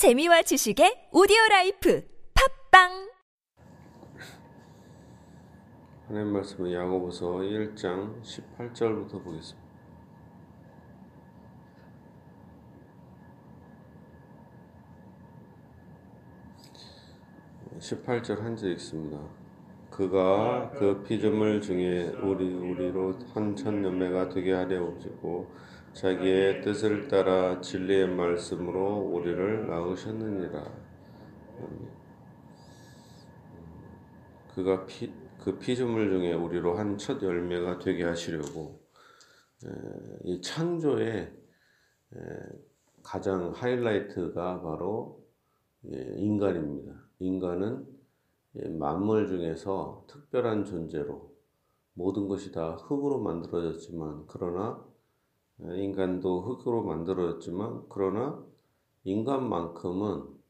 재미와 지식의 오디오 라이프 팟빵 하나님 말씀은 야고보서 1장 18절부터 보겠습니다. 18절 한 절 읽습니다. 그가 그 피조물 중에 우리 우리로 한 첫 열매가 되게 하려 오시고 자기의 뜻을 따라 진리의 말씀으로 우리를 낳으셨느니라. 그가 피, 그 피조물 중에 우리로 한 첫 열매가 되게 하시려고 이 창조의 가장 하이라이트가 바로 인간입니다. 인간은 만물 중에서 특별한 존재로 모든 것이 다 흙으로 만들어졌지만 그러나 인간도 흙으로 만들어졌지만 그러나 인간만큼은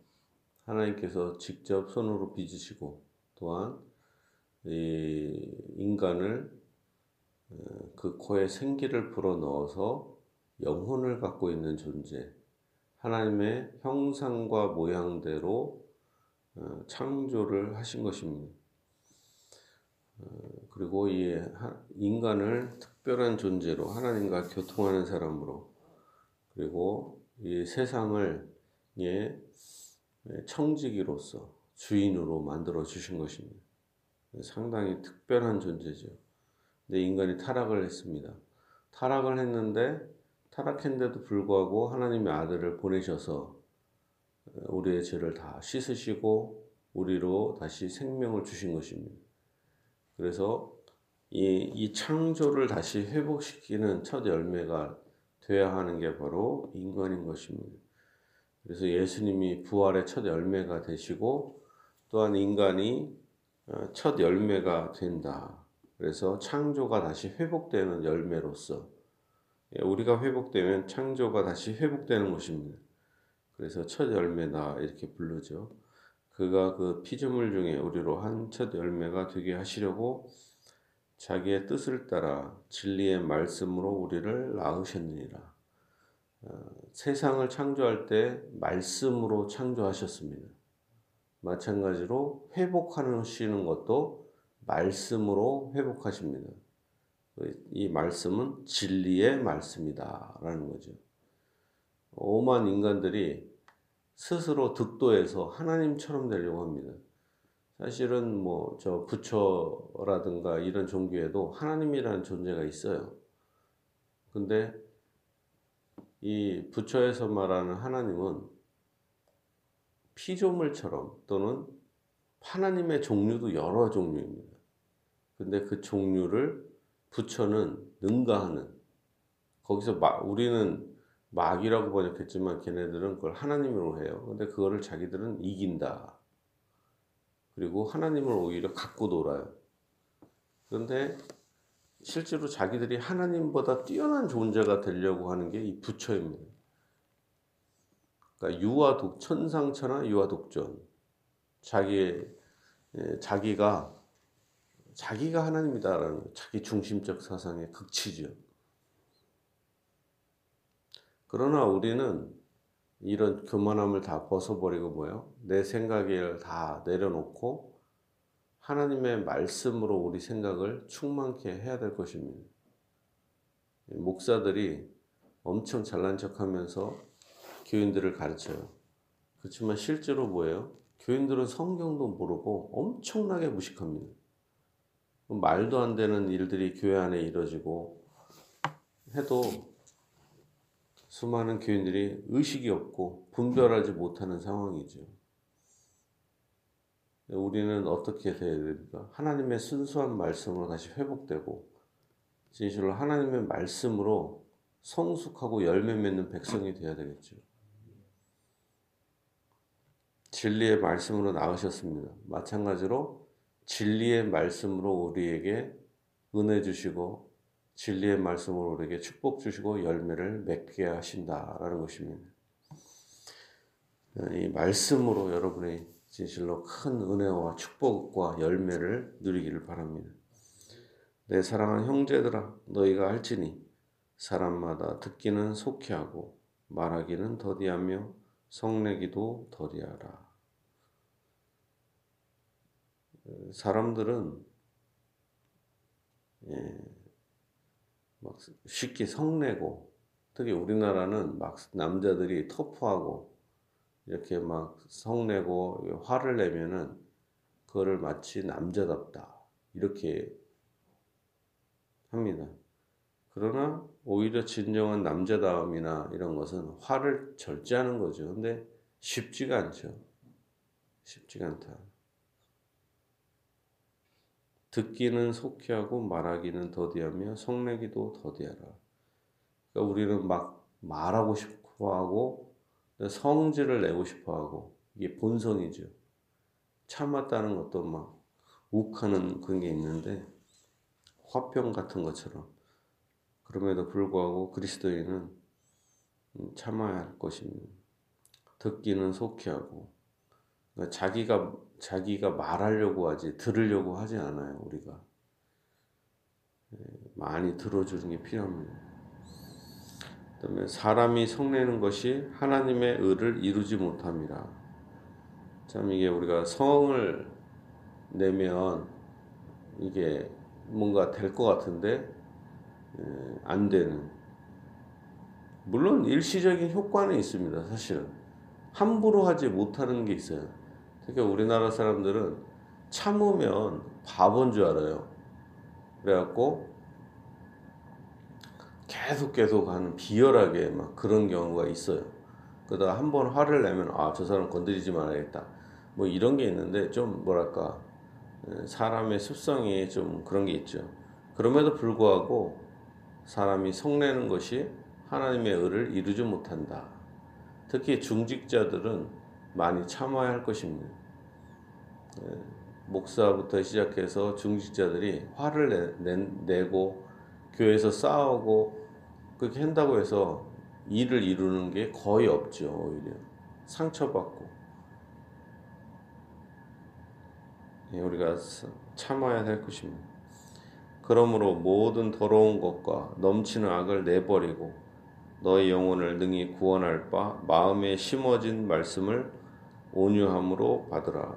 하나님께서 직접 손으로 빚으시고 또한 이 인간을 그 코에 생기를 불어 넣어서 영혼을 갖고 있는 존재, 하나님의 형상과 모양대로 창조를 하신 것입니다. 그리고 이 인간을 특별한 존재로 하나님과 교통하는 사람으로 그리고 이 세상을 예 청지기로서 주인으로 만들어 주신 것입니다. 상당히 특별한 존재죠. 근데 인간이 타락을 했습니다. 타락을 했는데 타락했는데도 불구하고 하나님의 아들을 보내셔서 우리의 죄를 다 씻으시고 우리로 다시 생명을 주신 것입니다. 그래서 이, 이 창조를 다시 회복시키는 첫 열매가 되어야 하는 게 바로 인간인 것입니다. 그래서 예수님이 부활의 첫 열매가 되시고 또한 인간이 첫 열매가 된다. 그래서 창조가 다시 회복되는 열매로서 우리가 회복되면 창조가 다시 회복되는 것입니다. 그래서 첫 열매다 이렇게 부르죠. 그가 그 피조물 중에 우리로 한 첫 열매가 되게 하시려고 자기의 뜻을 따라 진리의 말씀으로 우리를 낳으셨느니라. 어, 세상을 창조할 때 말씀으로 창조하셨습니다. 마찬가지로 회복하시는 것도 말씀으로 회복하십니다. 이 말씀은 진리의 말씀이다. 라는 거죠. 오만 인간들이 스스로 득도해서 하나님처럼 되려고 합니다. 사실은 뭐 저 부처라든가 이런 종교에도 하나님이라는 존재가 있어요. 근데 이 부처에서 말하는 하나님은 피조물처럼 또는 하나님의 종류도 여러 종류입니다. 근데 그 종류를 부처는 능가하는 거기서 우리는 마귀라고 번역했지만 걔네들은 그걸 하나님으로 해요. 근데 그거를 자기들은 이긴다. 그리고 하나님을 오히려 갖고 놀아요. 그런데 실제로 자기들이 하나님보다 뛰어난 존재가 되려고 하는 게 이 부처입니다. 그러니까 유아독 천상천하 유아독전. 자기 자기가 자기가 하나님이다라는 자기 중심적 사상의 극치죠. 그러나 우리는 이런 교만함을 다 벗어버리고 뭐요? 내 생각을 다 내려놓고 하나님의 말씀으로 우리 생각을 충만케 해야 될 것입니다. 목사들이 엄청 잘난 척 하면서 교인들을 가르쳐요. 그렇지만 실제로 뭐예요? 교인들은 성경도 모르고 엄청나게 무식합니다. 말도 안 되는 일들이 교회 안에 이루어지고 해도 수많은 교인들이 의식이 없고 분별하지 못하는 상황이죠. 우리는 어떻게 돼야 됩니까? 하나님의 순수한 말씀으로 다시 회복되고 진실로 하나님의 말씀으로 성숙하고 열매 맺는 백성이 되어야 되겠죠. 진리의 말씀으로 나으셨습니다. 마찬가지로 진리의 말씀으로 우리에게 은혜 주시고 진리의 말씀으로 우리에게 축복 주시고 열매를 맺게 하신다라는 것입니다. 이 말씀으로 여러분의 진실로 큰 은혜와 축복과 열매를 누리기를 바랍니다. 내 사랑하는 형제들아 너희가 알지니 사람마다 듣기는 속히 하고 말하기는 더디하며 성내기도 더디하라. 사람들은 예, 막 쉽게 성내고 특히 우리나라는 막 남자들이 터프하고 이렇게 막 성내고 화를 내면은 그거를 마치 남자답다 이렇게 합니다. 그러나 오히려 진정한 남자다움이나 이런 것은 화를 절제하는 거죠. 근데 쉽지가 않죠. 쉽지가 않다. 듣기는 속히 하고 말하기는 더디하며 성내기도 더디하라. 그러니까 우리는 막 말하고 싶어 하고 성질을 내고 싶어 하고 이게 본성이죠. 참았다는 것도 막 욱하는 그런 게 있는데 화병 같은 것처럼 그럼에도 불구하고 그리스도인은 참아야 할 것입니다. 듣기는 속히 하고 그러니까 자기가 자기가 말하려고 하지 들으려고 하지 않아요 우리가 예, 많이 들어주는 게 필요합니다. 그다음에 사람이 성내는 것이 하나님의 의를 이루지 못함이라. 참 이게 우리가 성을 내면 이게 뭔가 될 것 같은데 예, 안 되는. 물론 일시적인 효과는 있습니다. 사실은 함부로 하지 못하는 게 있어요. 특히 우리나라 사람들은 참으면 바본 줄 알아요. 그래갖고 계속 계속 하는 비열하게 막 그런 경우가 있어요. 그러다가 한 번 화를 내면 아 저 사람 건드리지 말아야겠다. 뭐 이런 게 있는데 좀 뭐랄까 사람의 습성이 좀 그런 게 있죠. 그럼에도 불구하고 사람이 성내는 것이 하나님의 의를 이루지 못한다. 특히 중직자들은 많이 참아야 할 것입니다. 예, 목사부터 시작해서 중직자들이 화를 내, 내, 고 교회에서 싸우고 그렇게 한다고 해서 일을 이루는 게 거의 없죠 오히려 상처받고 예, 우리가 참아야 할 것입니다. 그러므로 모든 더러운 것과 넘치는 악을 내버리고 너의 영혼을 능히 구원할 바 마음에 심어진 말씀을 온유함으로 받으라.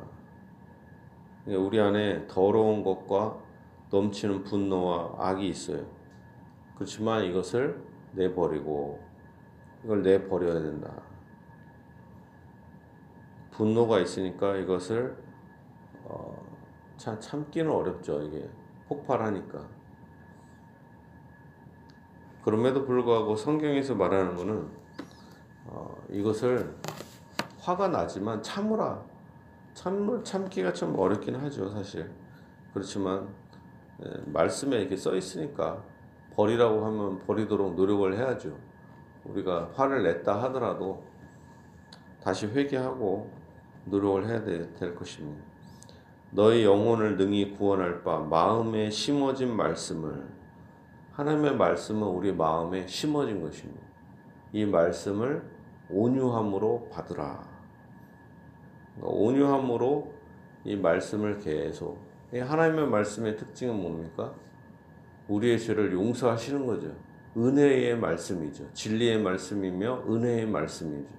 우리 안에 더러운 것과 넘치는 분노와 악이 있어요. 그렇지만 이것을 내버리고 이걸 내버려야 된다. 분노가 있으니까 이것을 어, 참 참기는 어렵죠. 이게 폭발하니까. 그럼에도 불구하고 성경에서 말하는 것은 어, 이것을 화가 나지만 참으라. 참 참기가 좀 어렵긴 하죠, 사실. 그렇지만 에, 말씀에 이렇게 써 있으니까 버리라고 하면 버리도록 노력을 해야죠. 우리가 화를 냈다 하더라도 다시 회개하고 노력을 해야 될, 될 것입니다. 너의 영혼을 능히 구원할 바 마음에 심어진 말씀을 하나님의 말씀은 우리 마음에 심어진 것입니다. 이 말씀을 온유함으로 받으라. 온유함으로 이 말씀을 계속 하나님의 말씀의 특징은 뭡니까? 우리의 죄를 용서하시는 거죠. 은혜의 말씀이죠. 진리의 말씀이며 은혜의 말씀이죠.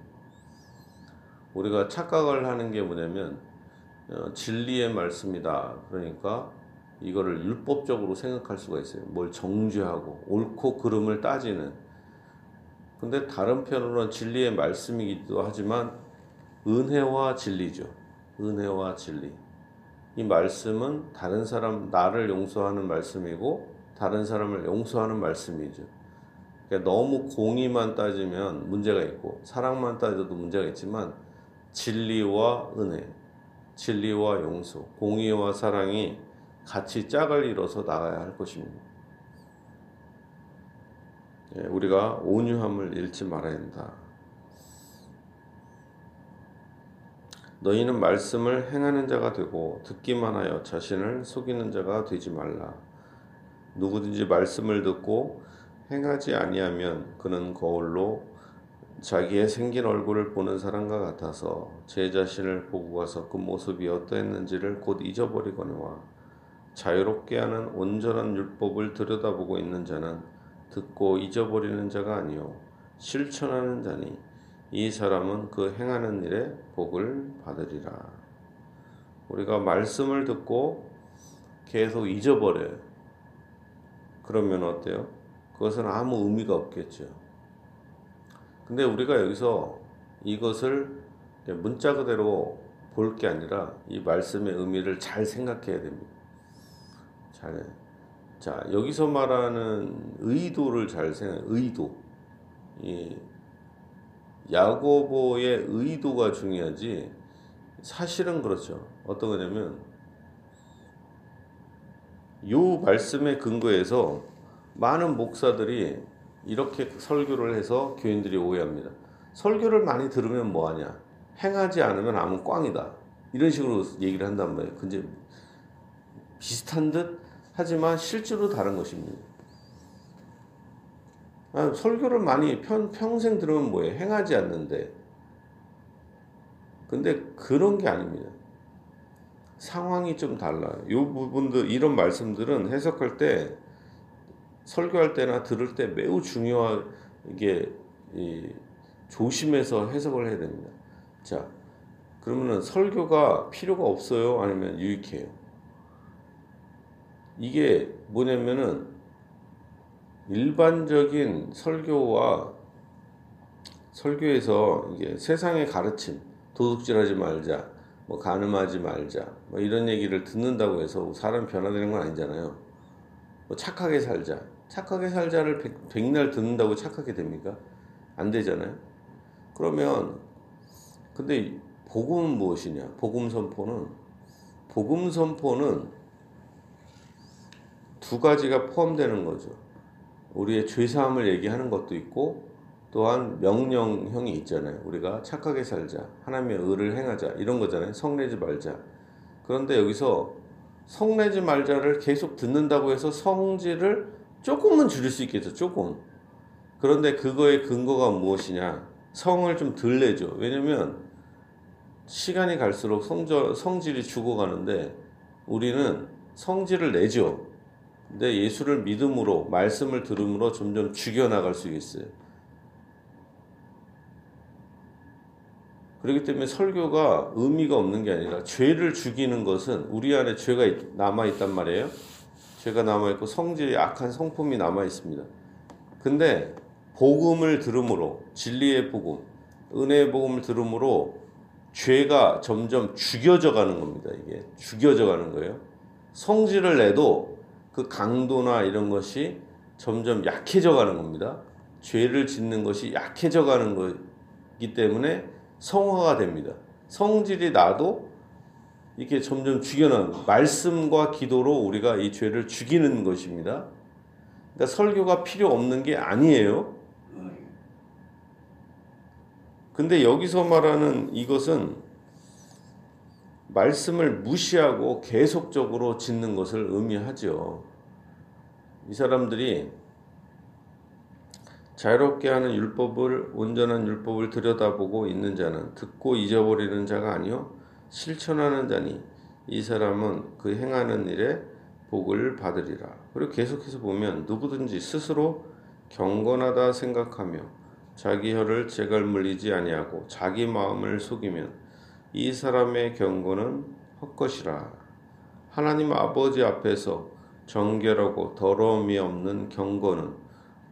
우리가 착각을 하는 게 뭐냐면 어, 진리의 말씀이다. 그러니까 이거를 율법적으로 생각할 수가 있어요. 뭘 정죄하고 옳고 그름을 따지는. 근데 다른 편으로는 진리의 말씀이기도 하지만 은혜와 진리죠. 은혜와 진리. 이 말씀은 다른 사람, 나를 용서하는 말씀이고, 다른 사람을 용서하는 말씀이죠. 그러니까 너무 공의만 따지면 문제가 있고, 사랑만 따져도 문제가 있지만, 진리와 은혜, 진리와 용서, 공의와 사랑이 같이 짝을 이뤄서 나가야 할 것입니다. 예, 우리가 온유함을 잃지 말아야 한다. 너희는 말씀을 행하는 자가 되고 듣기만 하여 자신을 속이는 자가 되지 말라. 누구든지 말씀을 듣고 행하지 아니하면 그는 거울로 자기의 생긴 얼굴을 보는 사람과 같아서 제 자신을 보고 가서 그 모습이 어떠했는지를 곧 잊어버리거니와 자유롭게 하는 온전한 율법을 들여다보고 있는 자는 듣고 잊어버리는 자가 아니요 실천하는 자니 이 사람은 그 행하는 일에 복을 받으리라. 우리가 말씀을 듣고 계속 잊어버려요. 그러면 어때요? 그것은 아무 의미가 없겠죠. 근데 우리가 여기서 이것을 문자 그대로 볼 게 아니라 이 말씀의 의미를 잘 생각해야 됩니다. 잘. 자, 여기서 말하는 의도를 잘 생각, 의도. 이 야고보의 의도가 중요하지 사실은 그렇죠. 어떤 거냐면 요 말씀의 근거에서 많은 목사들이 이렇게 설교를 해서 교인들이 오해합니다. 설교를 많이 들으면 뭐하냐? 행하지 않으면 아무 꽝이다. 이런 식으로 얘기를 한단 말이에요. 근데 비슷한 듯 하지만 실제로 다른 것입니다. 아, 설교를 많이 편, 평생 들으면 뭐예요? 행하지 않는데. 근데 그런 게 아닙니다. 상황이 좀 달라요. 이 부분들, 이런 말씀들은 해석할 때, 설교할 때나 들을 때 매우 중요하게 조심해서 해석을 해야 됩니다. 자, 그러면은 설교가 필요가 없어요? 아니면 유익해요? 이게 뭐냐면은 일반적인 설교와 설교에서 이게 세상의 가르침, 도둑질하지 말자, 뭐 가늠하지 말자, 뭐 이런 얘기를 듣는다고 해서 사람 변화되는 건 아니잖아요. 뭐 착하게 살자, 착하게 살자를 백, 백날 듣는다고 착하게 됩니까? 안 되잖아요. 그러면 근데 복음은 무엇이냐? 복음 선포는 복음 선포는 두 가지가 포함되는 거죠. 우리의 죄 사함을 얘기하는 것도 있고 또한 명령형이 있잖아요. 우리가 착하게 살자, 하나님의 의를 행하자 이런 거잖아요. 성내지 말자. 그런데 여기서 성내지 말자를 계속 듣는다고 해서 성질을 조금은 줄일 수 있겠죠. 조금. 그런데 그거의 근거가 무엇이냐? 성을 좀 덜 내죠. 왜냐면 시간이 갈수록 성저, 성질이 죽어가는데 우리는 성질을 내죠. 근데 예수를 믿음으로 말씀을 들음으로 점점 죽여나갈 수 있어요. 그렇기 때문에 설교가 의미가 없는 게 아니라 죄를 죽이는 것은 우리 안에 죄가 남아 있단 말이에요. 죄가 남아 있고 성질이 악한 성품이 남아 있습니다. 근데 복음을 들음으로 진리의 복음, 은혜의 복음을 들음으로 죄가 점점 죽여져 가는 겁니다. 이게 죽여져 가는 거예요. 성질을 내도 그 강도나 이런 것이 점점 약해져 가는 겁니다. 죄를 짓는 것이 약해져 가는 거기 때문에 성화가 됩니다. 성질이 나도 이렇게 점점 죽여나는 말씀과 기도로 우리가 이 죄를 죽이는 것입니다. 그러니까 설교가 필요 없는 게 아니에요. 근데 여기서 말하는 이것은 말씀을 무시하고 계속적으로 짓는 것을 의미하죠. 이 사람들이 자유롭게 하는 율법을 온전한 율법을 들여다보고 있는 자는 듣고 잊어버리는 자가 아니요 실천하는 자니 이 사람은 그 행하는 일에 복을 받으리라. 그리고 계속해서 보면 누구든지 스스로 경건하다 생각하며 자기 혀를 재갈 물리지 아니하고 자기 마음을 속이면 이 사람의 경고는 헛것이라. 하나님 아버지 앞에서 정결하고 더러움이 없는 경고는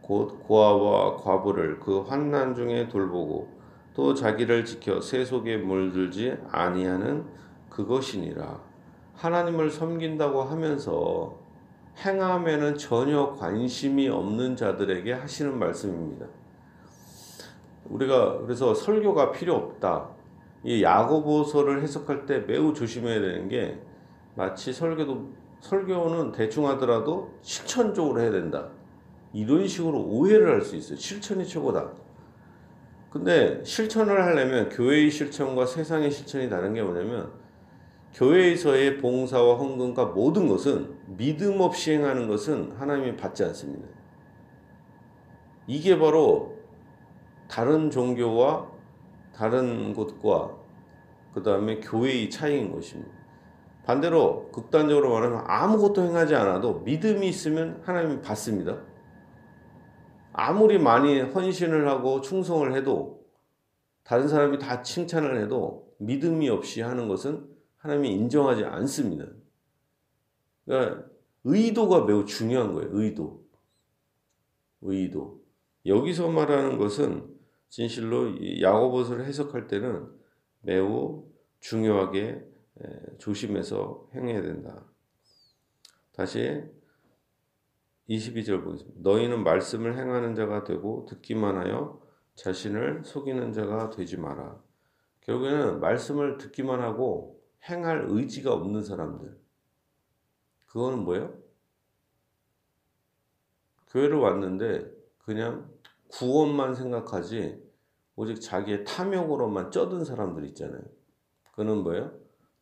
곧 고아와 과부를 그 환난 중에 돌보고 또 자기를 지켜 세속에 물들지 아니하는 그것이니라. 하나님을 섬긴다고 하면서 행함에는 전혀 관심이 없는 자들에게 하시는 말씀입니다. 우리가 그래서 설교가 필요 없다. 이 야고보서를 해석할 때 매우 조심해야 되는 게 마치 설교도 설교는 대충 하더라도 실천적으로 해야 된다. 이런 식으로 오해를 할 수 있어요. 실천이 최고다. 근데 실천을 하려면 교회의 실천과 세상의 실천이 다른 게 뭐냐면 교회에서의 봉사와 헌금과 모든 것은 믿음 없이 행하는 것은 하나님이 받지 않습니다. 이게 바로 다른 종교와 다른 곳과 그 다음에 교회의 차이인 것입니다. 반대로 극단적으로 말하면 아무것도 행하지 않아도 믿음이 있으면 하나님이 받습니다. 아무리 많이 헌신을 하고 충성을 해도 다른 사람이 다 칭찬을 해도 믿음이 없이 하는 것은 하나님이 인정하지 않습니다. 그러니까 의도가 매우 중요한 거예요. 의도. 의도. 여기서 말하는 것은 진실로 야고보서를 해석할 때는 매우 중요하게 조심해서 행해야 된다. 다시 22절 보겠습니다. 너희는 말씀을 행하는 자가 되고 듣기만 하여 자신을 속이는 자가 되지 마라. 결국에는 말씀을 듣기만 하고 행할 의지가 없는 사람들. 그거는 뭐예요? 교회를 왔는데 그냥 구원만 생각하지 오직 자기의 탐욕으로만 쩌든 사람들 있잖아요. 그는 뭐예요?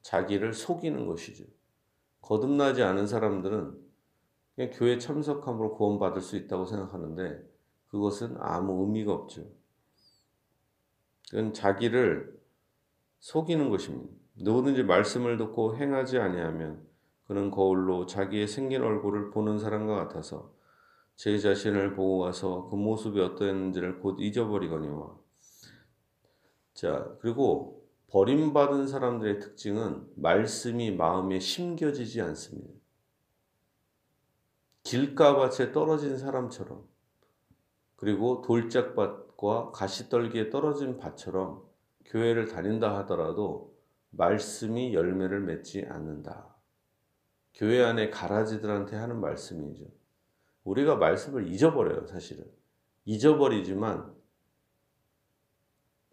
자기를 속이는 것이죠. 거듭나지 않은 사람들은 그냥 교회 참석함으로 구원받을 수 있다고 생각하는데 그것은 아무 의미가 없죠. 그건 자기를 속이는 것입니다. 누구든지 말씀을 듣고 행하지 아니하면 그는 거울로 자기의 생긴 얼굴을 보는 사람과 같아서 제 자신을 보고 가서 그 모습이 어떠했는지를 곧 잊어버리거니와. 자, 그리고 버림받은 사람들의 특징은 말씀이 마음에 심겨지지 않습니다. 길가밭에 떨어진 사람처럼 그리고 돌짝밭과 가시떨기에 떨어진 밭처럼 교회를 다닌다 하더라도 말씀이 열매를 맺지 않는다. 교회 안에 가라지들한테 하는 말씀이죠. 우리가 말씀을 잊어버려요, 사실은. 잊어버리지만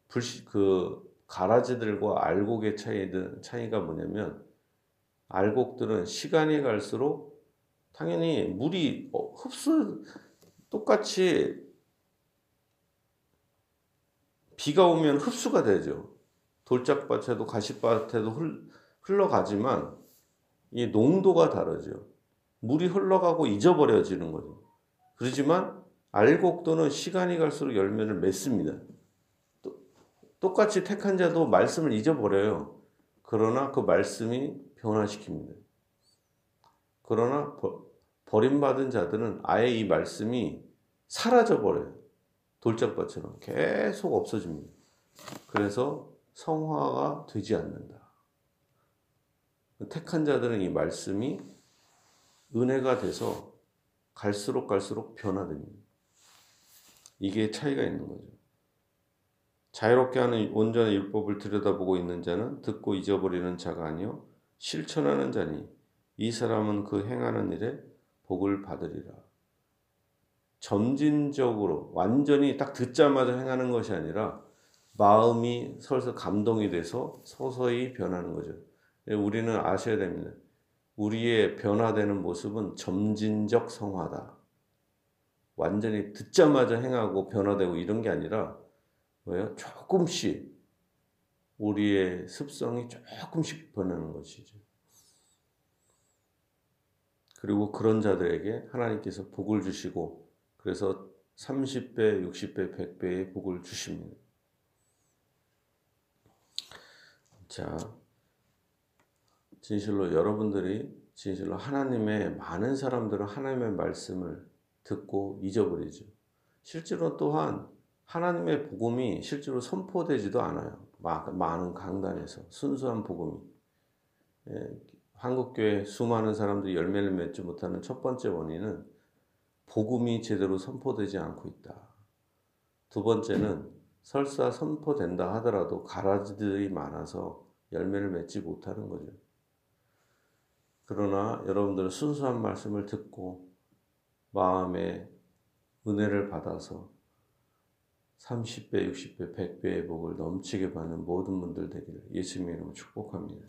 불시 그 가라지들과 알곡의 차이든 차이가 뭐냐면 알곡들은 시간이 갈수록 당연히 물이 어, 흡수 똑같이 비가 오면 흡수가 되죠. 돌짝밭에도 가시밭에도 흘러가지만 이 농도가 다르죠. 물이 흘러가고 잊어버려지는 거죠. 그렇지만 알곡도는 시간이 갈수록 열매를 맺습니다. 똑같이 택한 자도 말씀을 잊어버려요. 그러나 그 말씀이 변화시킵니다. 그러나 버림받은 자들은 아예 이 말씀이 사라져버려요. 돌짝밭처럼 계속 없어집니다. 그래서 성화가 되지 않는다. 택한 자들은 이 말씀이 은혜가 돼서 갈수록 갈수록 변화됩니다. 이게 차이가 있는 거죠. 자유롭게 하는 온전한 율법을 들여다보고 있는 자는 듣고 잊어버리는 자가 아니요 실천하는 자니 이 사람은 그 행하는 일에 복을 받으리라. 점진적으로 완전히 딱 듣자마자 행하는 것이 아니라 마음이 서서 감동이 돼서 서서히 변하는 거죠. 우리는 아셔야 됩니다. 우리의 변화되는 모습은 점진적 성화다. 완전히 듣자마자 행하고 변화되고 이런 게 아니라 뭐예요? 조금씩 우리의 습성이 조금씩 변하는 것이죠. 그리고 그런 자들에게 하나님께서 복을 주시고 그래서 30배, 60배, 100배의 복을 주십니다. 자, 진실로 여러분들이 진실로 하나님의 많은 사람들은 하나님의 말씀을 듣고 잊어버리죠. 실제로 또한 하나님의 복음이 실제로 선포되지도 않아요. 많은 강단에서 순수한 복음이. 예, 한국교회 수많은 사람들이 열매를 맺지 못하는 첫 번째 원인은 복음이 제대로 선포되지 않고 있다. 두 번째는 설사 선포된다 하더라도 가라지들이 많아서 열매를 맺지 못하는 거죠. 그러나 여러분들은 순수한 말씀을 듣고 마음에 은혜를 받아서 30배, 60배, 100배의 복을 넘치게 받는 모든 분들 되기를 예수님의 이름으로 축복합니다.